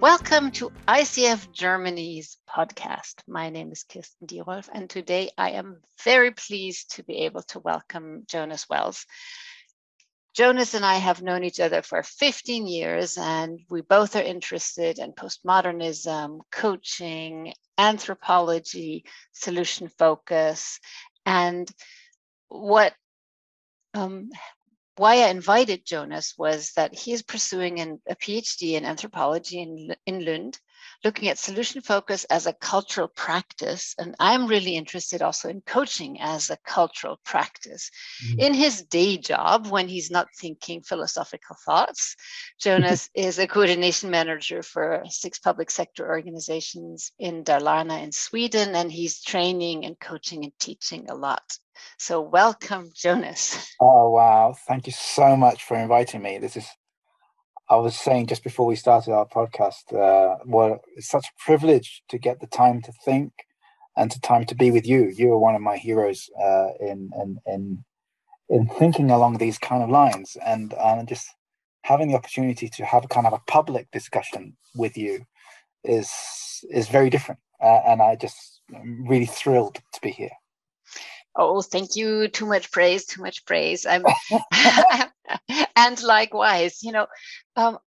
Welcome to ICF Germany's podcast. My name is Kirsten Dierolf, and today I am very pleased to be able to welcome Jonas Wells. Jonas and I have known each other for 15 years, and we both are interested in postmodernism, coaching, anthropology, solution focus, and what um, why I invited Jonas was that he is pursuing an, a PhD in anthropology in, in Lund, looking at solution focus as a cultural practice. And I'm really interested also in coaching as a cultural practice. Mm-hmm. In his day job, when he's not thinking philosophical thoughts, Jonas is a coordination manager for six public sector organizations in Dalarna in Sweden, and he's training and coaching and teaching a lot. So, welcome, Jonas. Oh, wow. Thank you so much for inviting me. This is, I was saying just before we started our podcast, uh, well, it's such a privilege to get the time to think and the time to be with you. You are one of my heroes uh, in, in, in, in thinking along these kind of lines and, and just having the opportunity to have a kind of a public discussion with you is is very different. Uh, and I just I'm really thrilled to be here oh thank you too much praise too much praise i'm and likewise you know um,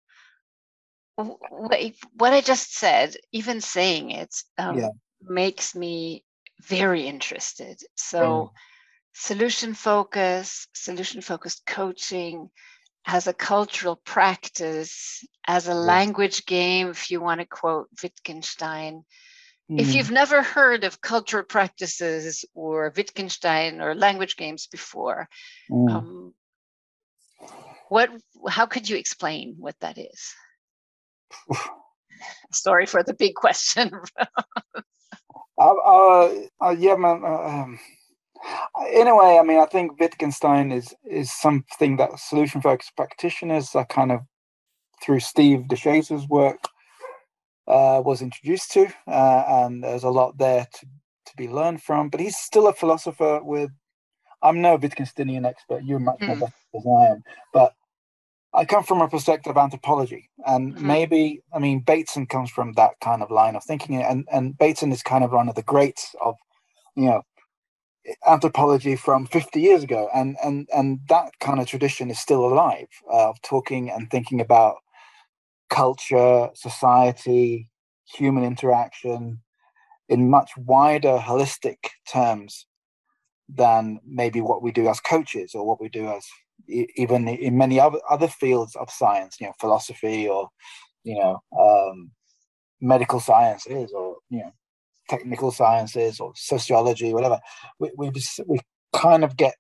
what i just said even saying it um, yeah. makes me very interested so mm. solution focus solution focused coaching as a cultural practice as a yeah. language game if you want to quote wittgenstein if mm. you've never heard of cultural practices or Wittgenstein or language games before, mm. um, what how could you explain what that is? Sorry for the big question. uh, uh, uh, yeah, man. Uh, um, in a way, I mean, I think Wittgenstein is is something that solution focused practitioners are kind of through Steve de Shazer's work uh, was introduced to, uh, and there's a lot there to, to be learned from. But he's still a philosopher with. I'm no Wittgensteinian expert. You're much more mm. better than I am, but I come from a perspective of anthropology, and mm-hmm. maybe I mean Bateson comes from that kind of line of thinking, and and Bateson is kind of one of the greats of, you know, anthropology from 50 years ago, and and and that kind of tradition is still alive uh, of talking and thinking about culture, society, human interaction in much wider holistic terms than maybe what we do as coaches or what we do as even in many other other fields of science you know philosophy or you know um, medical sciences or you know technical sciences or sociology whatever. We we, we kind of get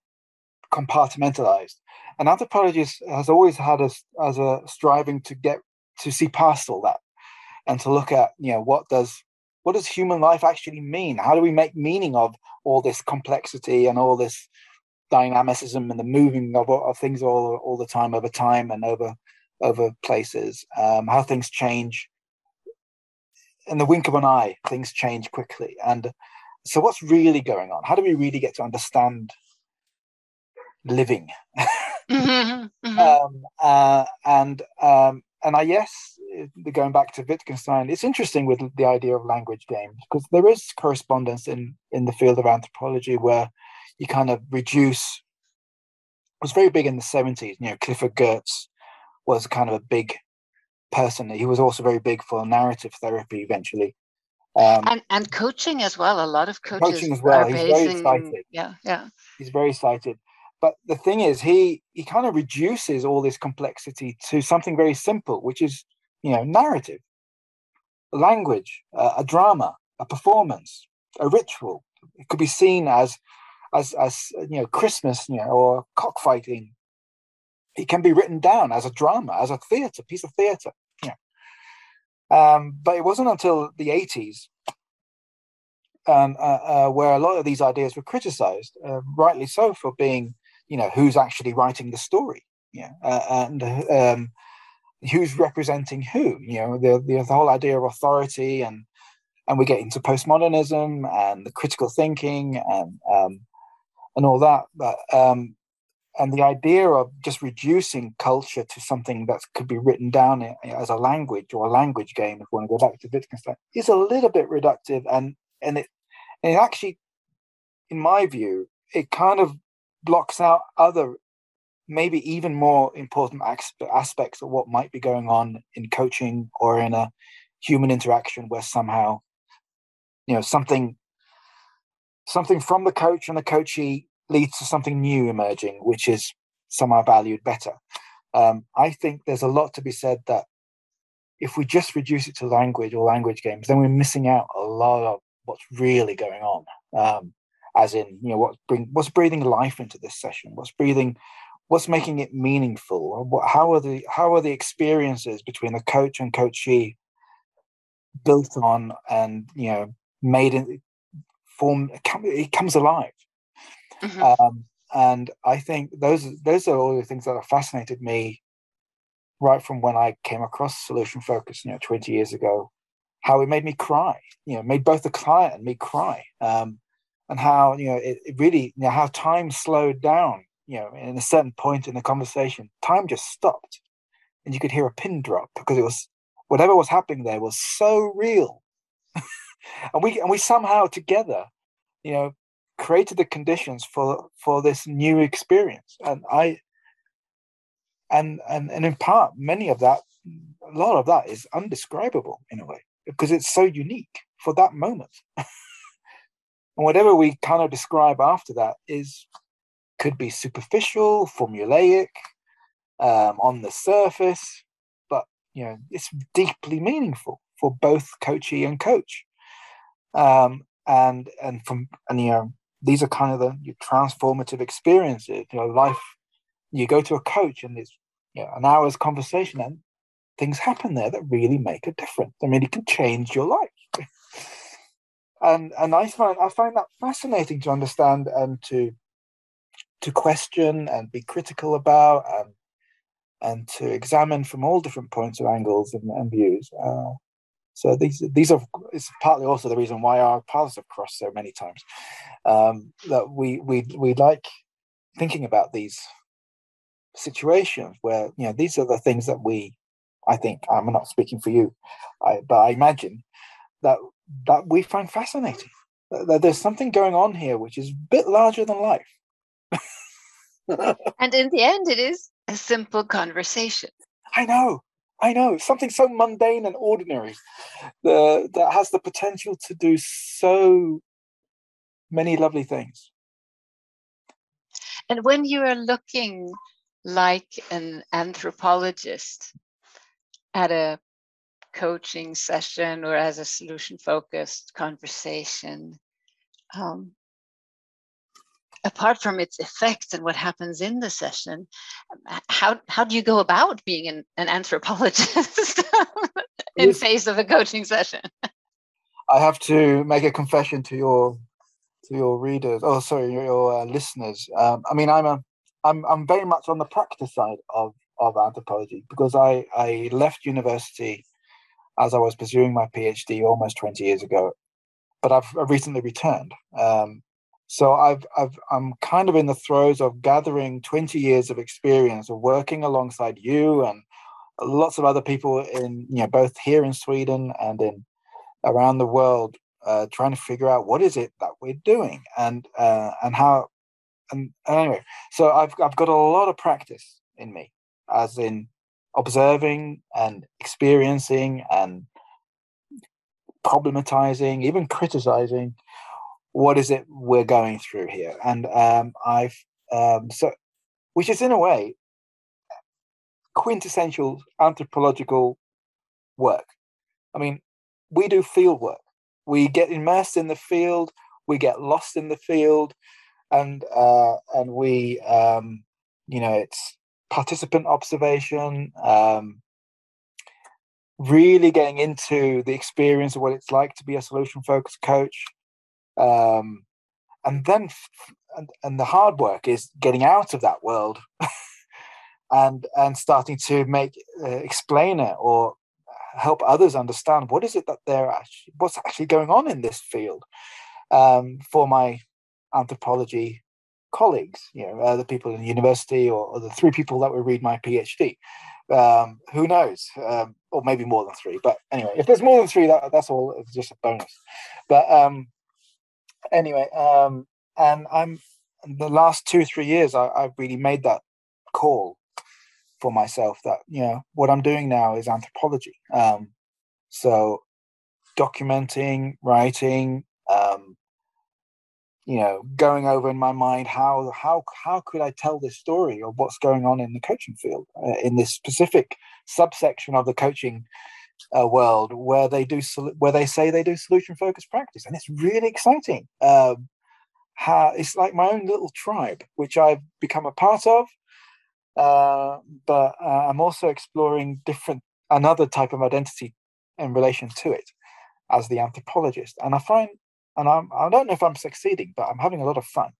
compartmentalized. And anthropology has always had us as a striving to get to see past all that and to look at you know what does what does human life actually mean? How do we make meaning of all this complexity and all this dynamicism and the moving of, of things all all the time over time and over over places? Um, how things change. In the wink of an eye things change quickly. And so what's really going on? How do we really get to understand living? Mm-hmm, mm-hmm. Um, uh, and um, and I yes, going back to Wittgenstein, it's interesting with the idea of language games because there is correspondence in in the field of anthropology where you kind of reduce. It was very big in the seventies. You know, Clifford Geertz was kind of a big person. He was also very big for narrative therapy eventually. Um, and and coaching as well. A lot of coaches coaching as well. He's basing, very excited. Yeah, yeah. He's very excited. But the thing is, he he kind of reduces all this complexity to something very simple, which is you know narrative, language, uh, a drama, a performance, a ritual. It could be seen as as as you know Christmas, you know, or cockfighting. It can be written down as a drama, as a theatre, piece of theatre. Yeah. Um, but it wasn't until the 80s um, uh, uh, where a lot of these ideas were criticized, uh, rightly so, for being you know who's actually writing the story yeah uh, and um, who's representing who you know the, the, the whole idea of authority and and we get into postmodernism and the critical thinking and um, and all that but um, and the idea of just reducing culture to something that could be written down as a language or a language game, if we want to go back to Wittgenstein, is a little bit reductive, and and it and it actually, in my view, it kind of blocks out other, maybe even more important aspects of what might be going on in coaching or in a human interaction, where somehow, you know, something something from the coach and the coachee leads to something new emerging, which is somehow valued better. Um, I think there's a lot to be said that if we just reduce it to language or language games, then we're missing out a lot of what's really going on. Um, as in, you know, what's bring what's breathing life into this session? What's breathing? What's making it meaningful? What, how are the how are the experiences between the coach and coachee built on and you know made in form? It comes alive. Mm-hmm. Um, and I think those those are all the things that have fascinated me right from when I came across solution focus, you know, 20 years ago, how it made me cry, you know, made both the client and me cry. Um, and how, you know, it, it really, you know, how time slowed down, you know, in a certain point in the conversation, time just stopped and you could hear a pin drop because it was whatever was happening there was so real. and we and we somehow together, you know, created the conditions for for this new experience and i and and and in part many of that a lot of that is undescribable in a way because it's so unique for that moment and whatever we kind of describe after that is could be superficial formulaic um, on the surface but you know it's deeply meaningful for both coachee and coach um, and and from and you know these are kind of the transformative experiences. You know, life. You go to a coach and it's you know, an hour's conversation, and things happen there that really make a difference. I mean, it can change your life. And and I find I find that fascinating to understand and to to question and be critical about and and to examine from all different points of angles and, and views. Uh, so these these are it's partly also the reason why our paths have crossed so many times. Um, that we we we like thinking about these situations where you know these are the things that we I think I'm not speaking for you, I, but I imagine that that we find fascinating. That there's something going on here which is a bit larger than life. and in the end, it is a simple conversation. I know. I know something so mundane and ordinary the, that has the potential to do so many lovely things. And when you are looking like an anthropologist at a coaching session or as a solution focused conversation, um, apart from its effects and what happens in the session, how how do you go about being an, an anthropologist in yes. face of a coaching session? I have to make a confession to your to your readers. Oh, sorry, your, your uh, listeners. Um, I mean, I'm a I'm I'm very much on the practice side of of anthropology because I I left university as I was pursuing my PhD almost 20 years ago, but I've, recently returned. Um, so I've, I've, I'm kind of in the throes of gathering 20 years of experience of working alongside you and lots of other people in, you know, both here in Sweden and in around the world, uh, trying to figure out what is it that we're doing and uh, and how. And, and anyway, so I've I've got a lot of practice in me, as in observing and experiencing and problematizing, even criticizing what is it we're going through here? And um, I've um, so, which is in a way quintessential anthropological work. I mean, we do field work. We get immersed in the field. We get lost in the field, and uh, and we, um, you know, it's participant observation. Um, really getting into the experience of what it's like to be a solution focused coach um, and then and, and the hard work is getting out of that world and and starting to make uh, explain it or help others understand what is it that they're actually what's actually going on in this field um, for my anthropology colleagues, you know, other people in the university or, or the three people that would read my PhD. Um, who knows? Um, or maybe more than three. But anyway, if there's more than three, that, that's all. It's just a bonus. But um, anyway, um, and I'm the last two three years, I, I've really made that call for myself that you know what I'm doing now is anthropology. Um, so documenting, writing, um, you know, going over in my mind how how how could I tell this story of what's going on in the coaching field uh, in this specific subsection of the coaching uh, world where they do where they say they do solution focused practice, and it's really exciting. Um, how it's like my own little tribe, which I've become a part of. Uh, but uh, I'm also exploring different another type of identity in relation to it as the anthropologist, and I find and I'm I don't know if I'm succeeding, but I'm having a lot of fun.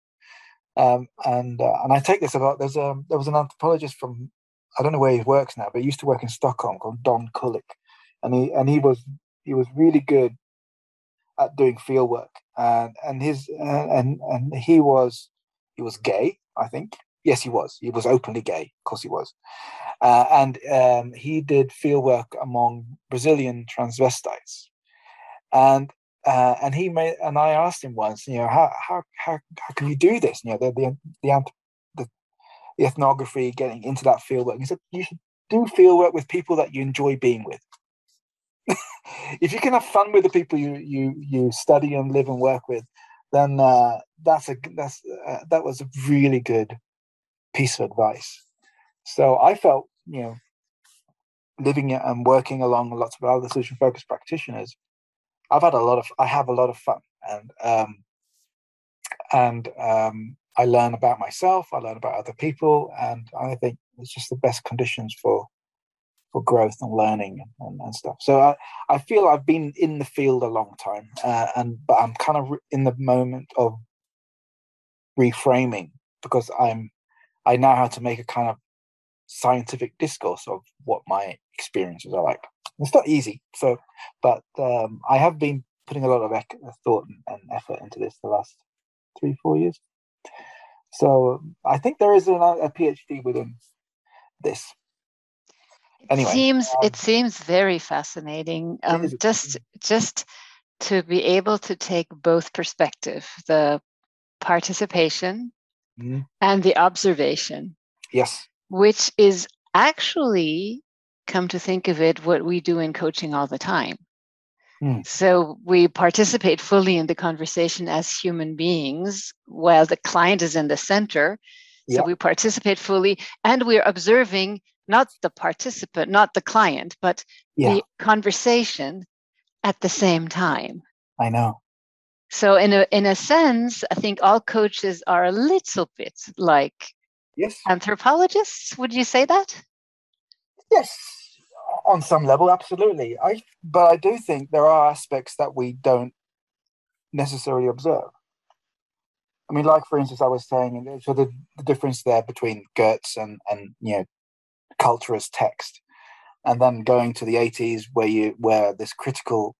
Um, and uh, and I take this about there's a there was an anthropologist from I don't know where he works now, but he used to work in Stockholm called Don Kulick, and he and he was he was really good at doing field work, and and his and and he was he was gay, I think. Yes, he was. He was openly gay. Of course, he was. Uh, and um, he did field work among Brazilian transvestites, and uh, and he made and I asked him once, you know, how how how, how can you do this? You know, the the the, the, the ethnography, getting into that field work. He said you should do field work with people that you enjoy being with. if you can have fun with the people you you you study and live and work with, then uh, that's a that's uh, that was a really good piece of advice. So I felt you know living and working along lots of other solution focused practitioners I've had a lot of I have a lot of fun and um, and um, I learn about myself. I learn about other people, and I think it's just the best conditions for for growth and learning and, and stuff. So I, I feel I've been in the field a long time, uh, and but I'm kind of in the moment of reframing because I'm I know how to make a kind of scientific discourse of what my experiences are like. It's not easy, so but um, I have been putting a lot of thought and effort into this the last three, four years. So I think there is a, a PhD within this. Anyway, it seems um, it seems very fascinating. Um, just just to be able to take both perspective, the participation mm-hmm. and the observation. Yes. Which is actually come to think of it, what we do in coaching all the time. Mm. So we participate fully in the conversation as human beings while the client is in the center. So we participate fully and we're observing not the participant, not the client, but yeah. the conversation at the same time. I know. So in a in a sense, I think all coaches are a little bit like yes. anthropologists. Would you say that? Yes, on some level, absolutely. I but I do think there are aspects that we don't necessarily observe. I mean, like for instance, I was saying, so the, the difference there between Geertz and and you know culture as text, and then going to the eighties where you where this critical,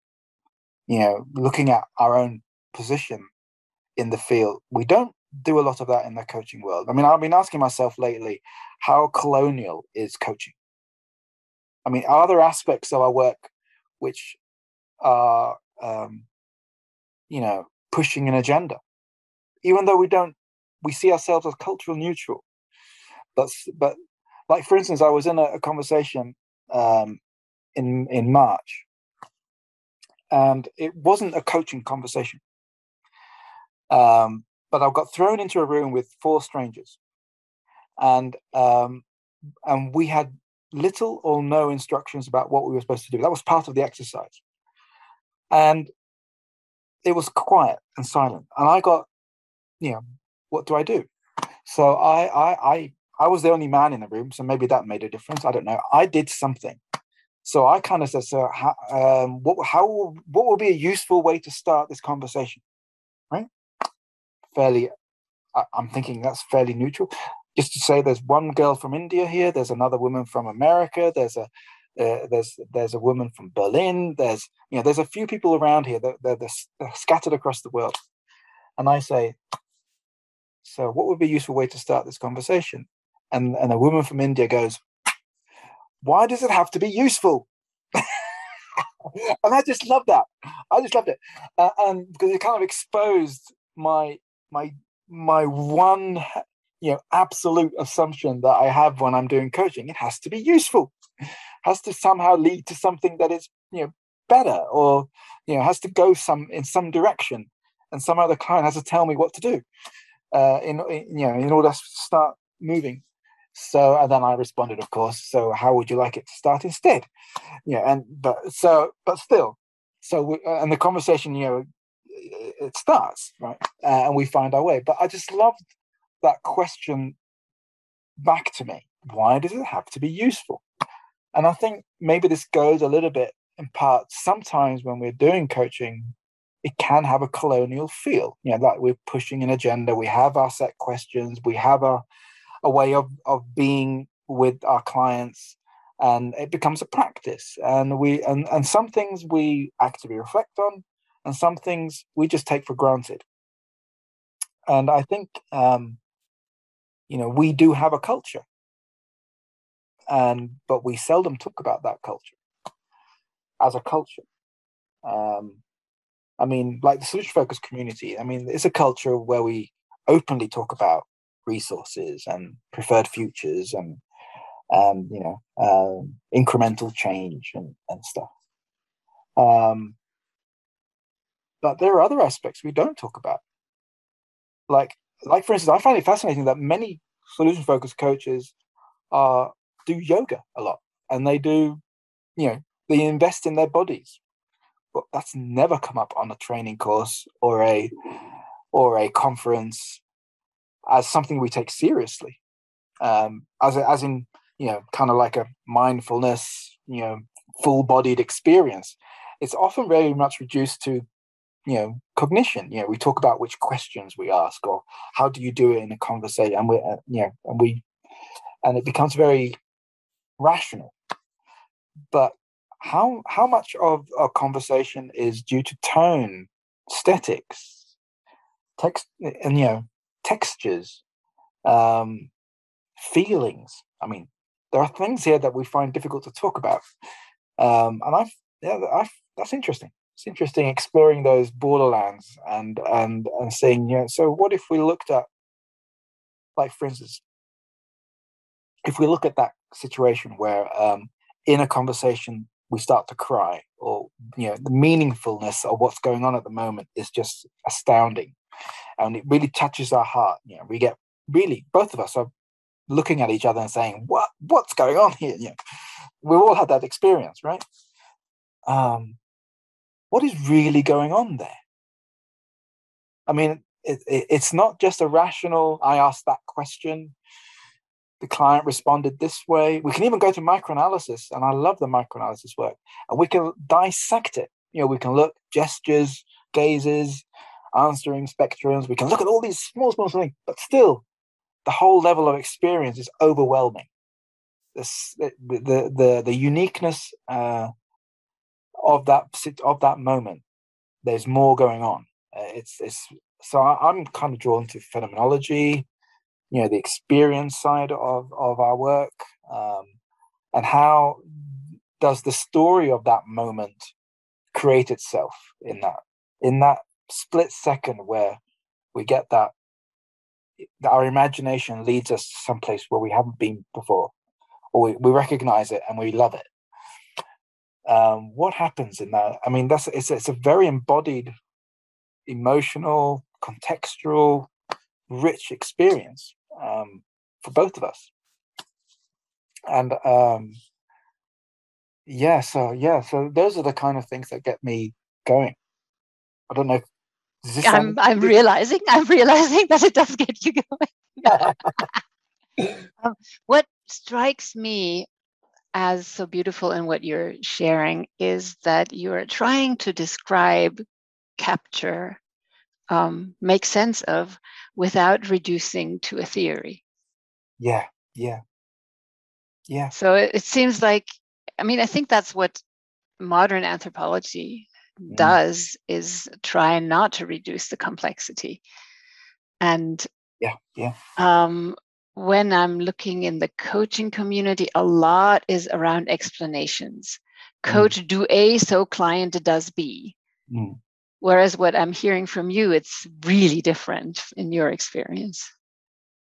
you know, looking at our own position in the field, we don't do a lot of that in the coaching world. I mean, I've been asking myself lately, how colonial is coaching? I mean, are there aspects of our work which are, um, you know, pushing an agenda, even though we don't, we see ourselves as cultural neutral. But but like for instance, I was in a, a conversation um, in in March, and it wasn't a coaching conversation. Um, but I got thrown into a room with four strangers, and um, and we had little or no instructions about what we were supposed to do. That was part of the exercise. And it was quiet and silent. And I got, you know, what do I do? So I I I I was the only man in the room, so maybe that made a difference. I don't know. I did something. So I kind of said, so how, um, what, how, what would be a useful way to start this conversation? Right? Fairly, I, I'm thinking that's fairly neutral just to say there's one girl from India here, there's another woman from America, there's a uh, there's there's a woman from Berlin, there's you know there's a few people around here that they're, they're, they're scattered across the world, and I say, So, what would be a useful way to start this conversation? And and a woman from India goes, "Why does it have to be useful?" and I just love that. I just loved it, uh, and because it kind of exposed my my my one you know absolute assumption that I have when I'm doing coaching. It has to be useful, has to somehow lead to something that is you know better, or you know has to go some in some direction, and some other client has to tell me what to do uh, in, in you know in order to start moving. So and then I responded, of course. So how would you like it to start instead? Yeah, and but so but still, so we, and the conversation, you know, it starts right, uh, and we find our way. But I just loved that question back to me. Why does it have to be useful? And I think maybe this goes a little bit in part. Sometimes when we're doing coaching, it can have a colonial feel. You know, like we're pushing an agenda. We have our set questions. We have a a way of of being with our clients and it becomes a practice and we and, and some things we actively reflect on and some things we just take for granted and i think um you know we do have a culture. And but we seldom talk about that culture as a culture. Um i mean like the solution focused community i mean it's a culture where we openly talk about resources and preferred futures and um, you know um, incremental change and, and stuff. Um, but there are other aspects we don't talk about. Like like for instance i find it fascinating that many solution focused coaches do yoga a lot and they do you know they invest in their bodies but that's never come up on a training course or a or a conference as something we take seriously, um, as as in you know kind of like a mindfulness, you know, full-bodied experience. It's often very much reduced to you know cognition. You know, we talk about which questions we ask or how do you do it in a conversation, and we uh, you know and we and it becomes very rational. But how how much of a conversation is due to tone, aesthetics, text, and you know textures, um, feelings. I mean, there are things here that we find difficult to talk about, um, and I've yeah, I've, that's interesting. It's interesting exploring those borderlands and and and seeing. Yeah, so what if we looked at, like for instance, if we look at that situation where um, in a conversation we start to cry or you know the meaningfulness of what's going on at the moment is just astounding and it really touches our heart. You know, we get really both of us are looking at each other and saying, "What what's going on here?" You know, we've all had that experience, right? Um, what is really going on there? I mean, it, it, it's not just a rational. I asked that question. The client responded this way. We can even go to microanalysis, and I love the microanalysis work. And we can dissect it. You know, we can look gestures, gazes, answering spectrums. We can look at all these small, small things, but still, the whole level of experience is overwhelming. This, the, the the the uniqueness uh, of that of that moment. There's more going on. Uh, it's it's so I, I'm kind of drawn to phenomenology, you know, the experience side of of our work, um, and how does the story of that moment create itself in that in that split second where we get that, our imagination leads us to someplace where we haven't been before, or we, we recognize it and we love it. Um, what happens in that? I mean, that's it's it's a very embodied, emotional, contextual, rich experience um, for both of us. And um, yeah, so yeah, so those are the kind of things that get me going. I don't know if I'm I'm realizing I'm realizing that it does get you going. um, what strikes me as so beautiful in what you're sharing is that you're trying to describe, capture, um, make sense of without reducing to a theory. Yeah, yeah, yeah. So it, it seems like, I mean, I think that's what modern anthropology Mm. does is try not to reduce the complexity and Yeah, yeah. Um, when I'm looking in the coaching community, a lot is around explanations. Mm. Coach mm. do A, so client does B. Mm. Whereas what I'm hearing from you, it's really different in your experience.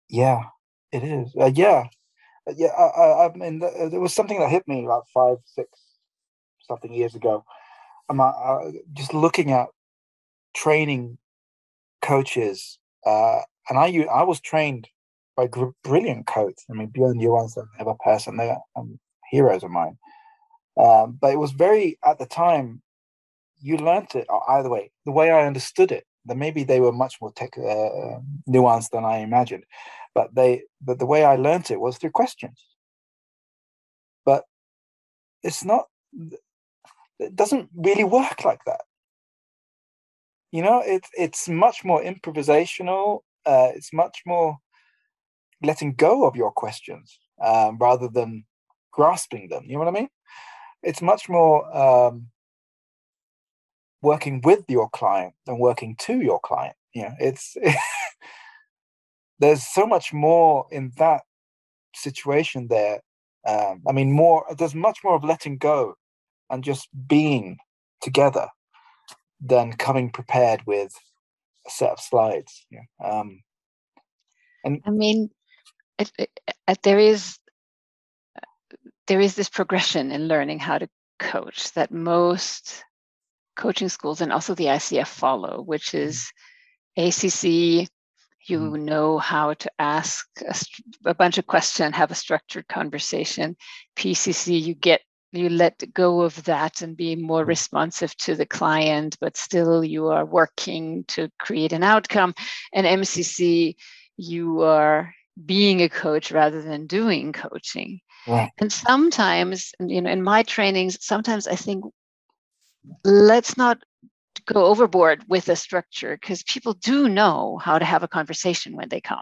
Yeah, it is. Uh, yeah, uh, yeah. I, I, I mean, uh, there was something that hit me like five, six, something years ago. I'm uh, just looking at training coaches, uh, and I I was trained by brilliant coaches. I mean, Bjorn Johansson, Eva Persson, they're um, heroes of mine. Um, but it was very at the time you learned it either way. The way I understood it, that maybe they were much more tech, uh, nuanced than I imagined, but they but the way I learned it was through questions. But it's not. It doesn't really work like that. You know, it's it's much more improvisational. Uh, it's much more letting go of your questions um, rather than grasping them. You know what I mean? It's much more um, working with your client than working to your client. You know, it's there's so much more in that situation there. Um, I mean, more there's much more of letting go and just being together than coming prepared with a set of slides. Yeah. Um, and I mean, it, it, it, there is there is this progression in learning how to coach that most coaching schools and also the ICF follow, which is ACC. You mm-hmm. know how to ask a, a bunch of questions, have a structured conversation. PCC, you get you let go of that and be more mm-hmm. responsive to the client, but still you are working to create an outcome. And MCC, you are being a coach rather than doing coaching. Right. And sometimes, you know, in my trainings, sometimes I think let's not go overboard with the structure because people do know how to have a conversation when they come.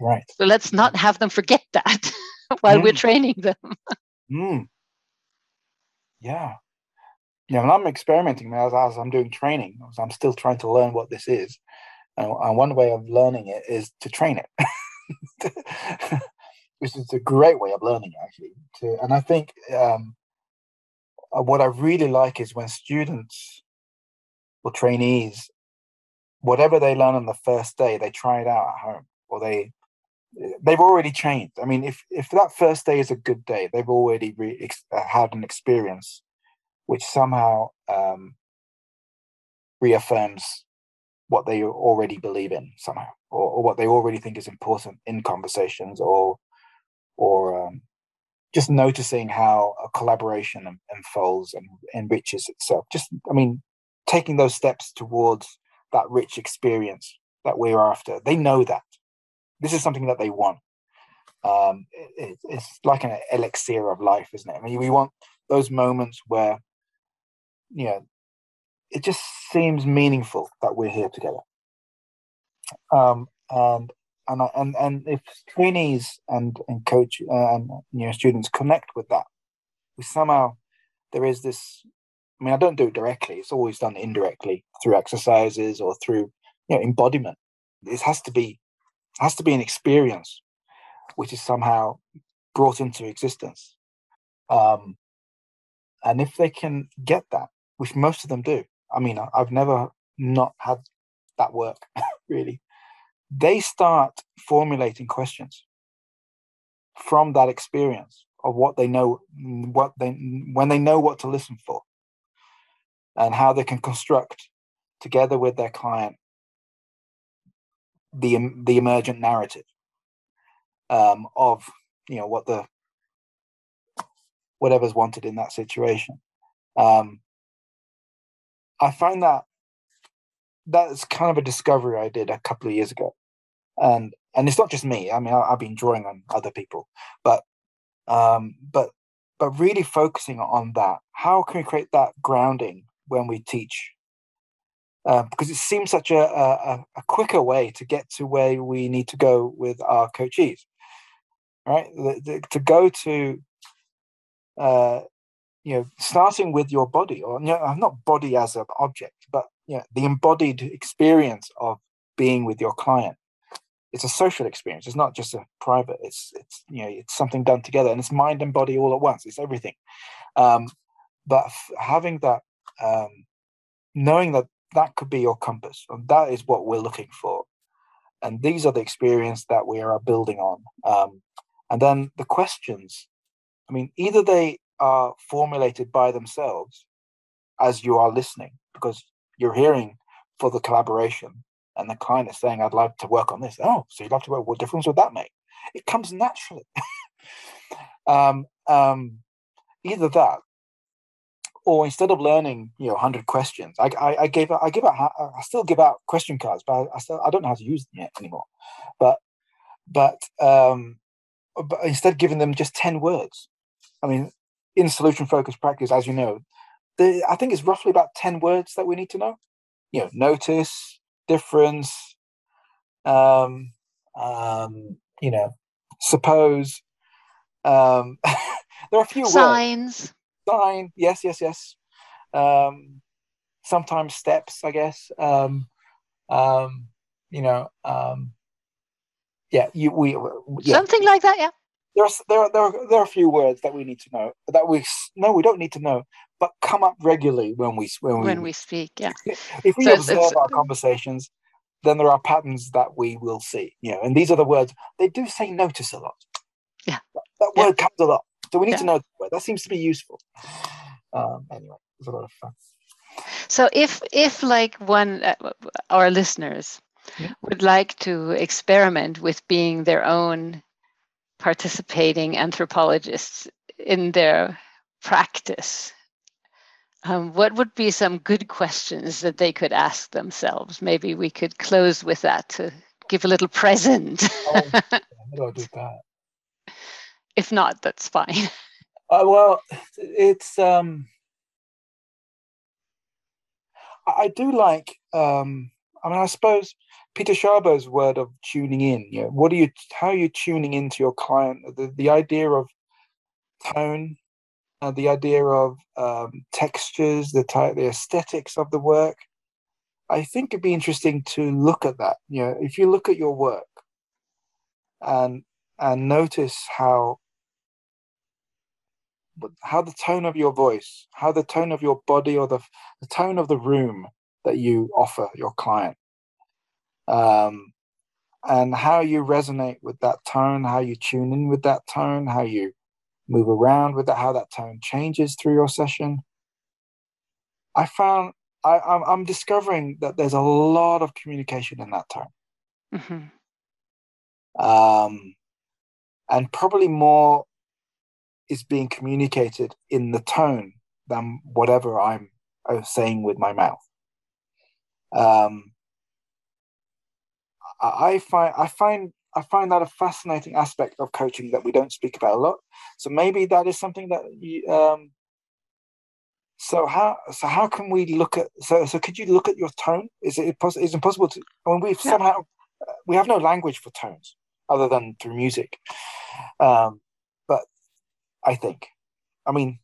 Right. So let's not have them forget that while mm. we're training them. mm. Yeah. Yeah, and I'm experimenting as, as I'm doing training. I'm still trying to learn what this is. And, and one way of learning it is to train it, which is a great way of learning, actually. To, and I think um, uh, what I really like is when students or trainees, whatever they learn on the first day, they try it out at home or they they've already changed. I mean, if if that first day is a good day, they've already re- uh, had an experience which somehow um, reaffirms what they already believe in somehow, or, or, what they already think is important in conversations, or or um, just noticing how a collaboration unfolds and enriches itself. Just, I mean, taking those steps towards that rich experience that we're after. They know that this is something that they want. Um, it, it's like an elixir of life, isn't it? I mean, we want those moments where, you know, it just seems meaningful that we're here together. Um, and and and and if trainees and and coach uh, and you know students connect with that, we somehow there is this. I mean, I don't do it directly. It's always done indirectly through exercises or through you know embodiment. It has to be has to be an experience which is somehow brought into existence. Um, and if they can get that, which most of them do, I mean, I've never not had that work really. They start formulating questions from that experience of what they know what they when they know what to listen for and how they can construct together with their client the the emergent narrative um, of you know what the whatever's wanted in that situation. Um, i find that that's kind of a discovery I did a couple of years ago, and and it's not just me. I mean, I, have been drawing on other people, but um, but but really focusing on that. How can we create that grounding when we teach? Uh, because it seems such a, a, a quicker way to get to where we need to go with our coachees, right? The, the, to go to uh, you know, starting with your body, or you know, not body as an object, but you know, the embodied experience of being with your client it's a social experience. It's not just a private. It's it's you know it's something done together, and it's mind and body all at once. It's everything. Um, but f- having that, um, knowing that that could be your compass, and that is what we're looking for, and these are the experience that we are building on. Um, and then the questions. I mean, either they are formulated by themselves as you are listening, because you're hearing for the collaboration and the client is saying, I'd like to work on this. Oh, so you'd like to work, what difference would that make? It comes naturally. um, um, either that, or instead of learning, you know, 100 questions, I, I, I gave I give out, I still give out question cards, but I, I still, I don't know how to use them yet anymore. But, but, um, but instead giving them just 10 words, I mean, in solution focused practice, as you know, the, I think it's roughly about 10 words that we need to know. You know, notice, difference, um, um, you know, suppose. Um, there are a few signs. Words. Sign, yes, yes, yes. Um, sometimes steps, I guess. Um, um, you know, um, yeah, you we yeah. something like that, yeah. There are, there are there are there are a few words that we need to know that we no we don't need to know but come up regularly when we when we, when we speak. Yeah. If we so observe it's, our conversations, then there are patterns that we will see. You know, and these are the words they do say notice a lot. Yeah. That, that yeah. word comes a lot, so we need yeah. to know that word. That seems to be useful. Um, anyway, it's a lot of fun. So if if like one uh, our listeners yeah. would like to experiment with being their own participating anthropologists in their practice um, what would be some good questions that they could ask themselves? Maybe we could close with that to give a little present. oh, how do I do that? If not, that's fine. Uh, well, it's um, I do like. Um, I mean, I suppose Peter Szabó's word of tuning in. You know, what are you? How are you tuning into your client? The the idea of tone uh, the idea of um, textures, the type, the aesthetics of the work. I think it'd be interesting to look at that. You know, if you look at your work and and notice how how the tone of your voice, how the tone of your body, or the the tone of the room that you offer your client, um, and how you resonate with that tone, how you tune in with that tone, how you move around with that, how that tone changes through your session. I found I, I'm, I'm discovering that there's a lot of communication in that tone. Mm-hmm. Um, and probably more is being communicated in the tone than whatever I'm uh, saying with my mouth. Um, I find I find I find that a fascinating aspect of coaching that we don't speak about a lot. So maybe that is something that you, um, so how so how can we look at so so could you look at your tone? Is it possible? Is it impossible to? I mean, we've yeah. somehow we have no language for tones other than through music. Um, but I think, I mean,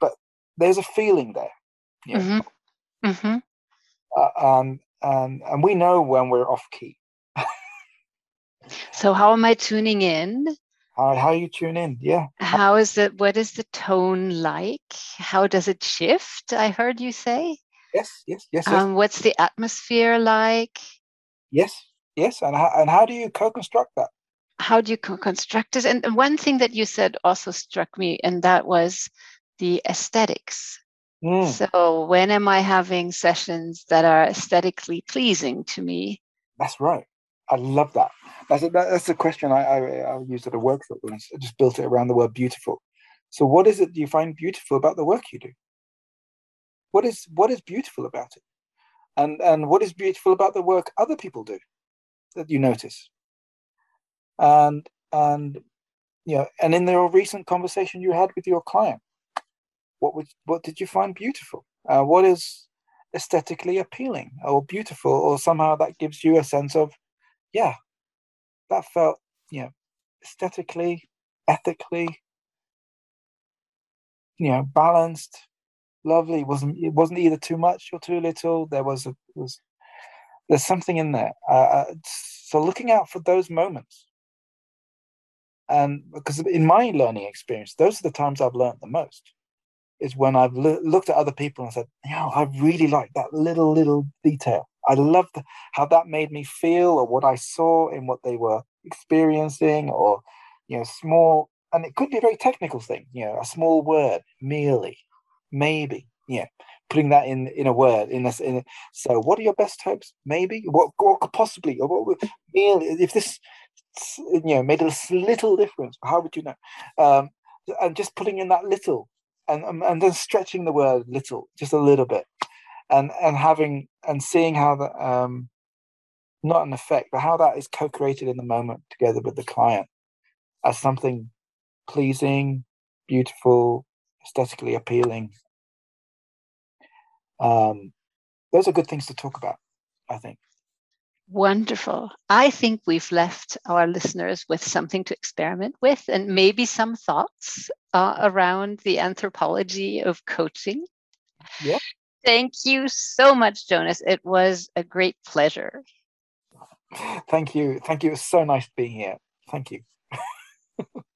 but there's a feeling there. Yeah. Mm-hmm. Mm-hmm. Uh, and and and we know when we're off key. So how am I tuning in? How, how you tune in, yeah. How is it? What is the tone like? How does it shift? I heard you say. Yes, yes, yes. yes. Um, what's the atmosphere like? Yes, yes. And how, and how do you co-construct that? How do you co-construct it? And one thing that you said also struck me, and that was the aesthetics. Mm. So when am I having sessions that are aesthetically pleasing to me? That's right. I love that. That's a, that's a question I, I, I used at a workshop. I just built it around the word beautiful. So, what is it you find beautiful about the work you do? What is what is beautiful about it, and and what is beautiful about the work other people do that you notice? And and you know, and in the recent conversation you had with your client, what would what did you find beautiful? Uh, what is aesthetically appealing or beautiful, or somehow that gives you a sense of yeah, that felt, you know, aesthetically, ethically, you know, balanced, lovely. It wasn't it wasn't either too much or too little. There was a was there's something in there. Uh, uh So looking out for those moments. And because in my learning experience, those are the times I've learned the most is when I've looked at other people and said, "Yeah, I really like that little little detail. I loved how that made me feel, or what I saw in what they were experiencing, or you know, small." And it could be a very technical thing, you know, a small word, merely, maybe, yeah, putting that in in a word in. In, so, what are your best hopes? Maybe what, what could possibly, or what would merely if this you know made a little difference how would you know um, and just putting in that little and and then stretching the word little, just a little bit, and and having and seeing how that um, not an effect, but how that is co-created in the moment together with the client as something pleasing, beautiful, aesthetically appealing. Um, those are good things to talk about, I think. Wonderful. I think we've left our listeners with something to experiment with and maybe some thoughts uh, around the anthropology of coaching. Yeah. Thank you so much, Jonas. It was a great pleasure. Thank you. Thank you. It's so nice being here. Thank you.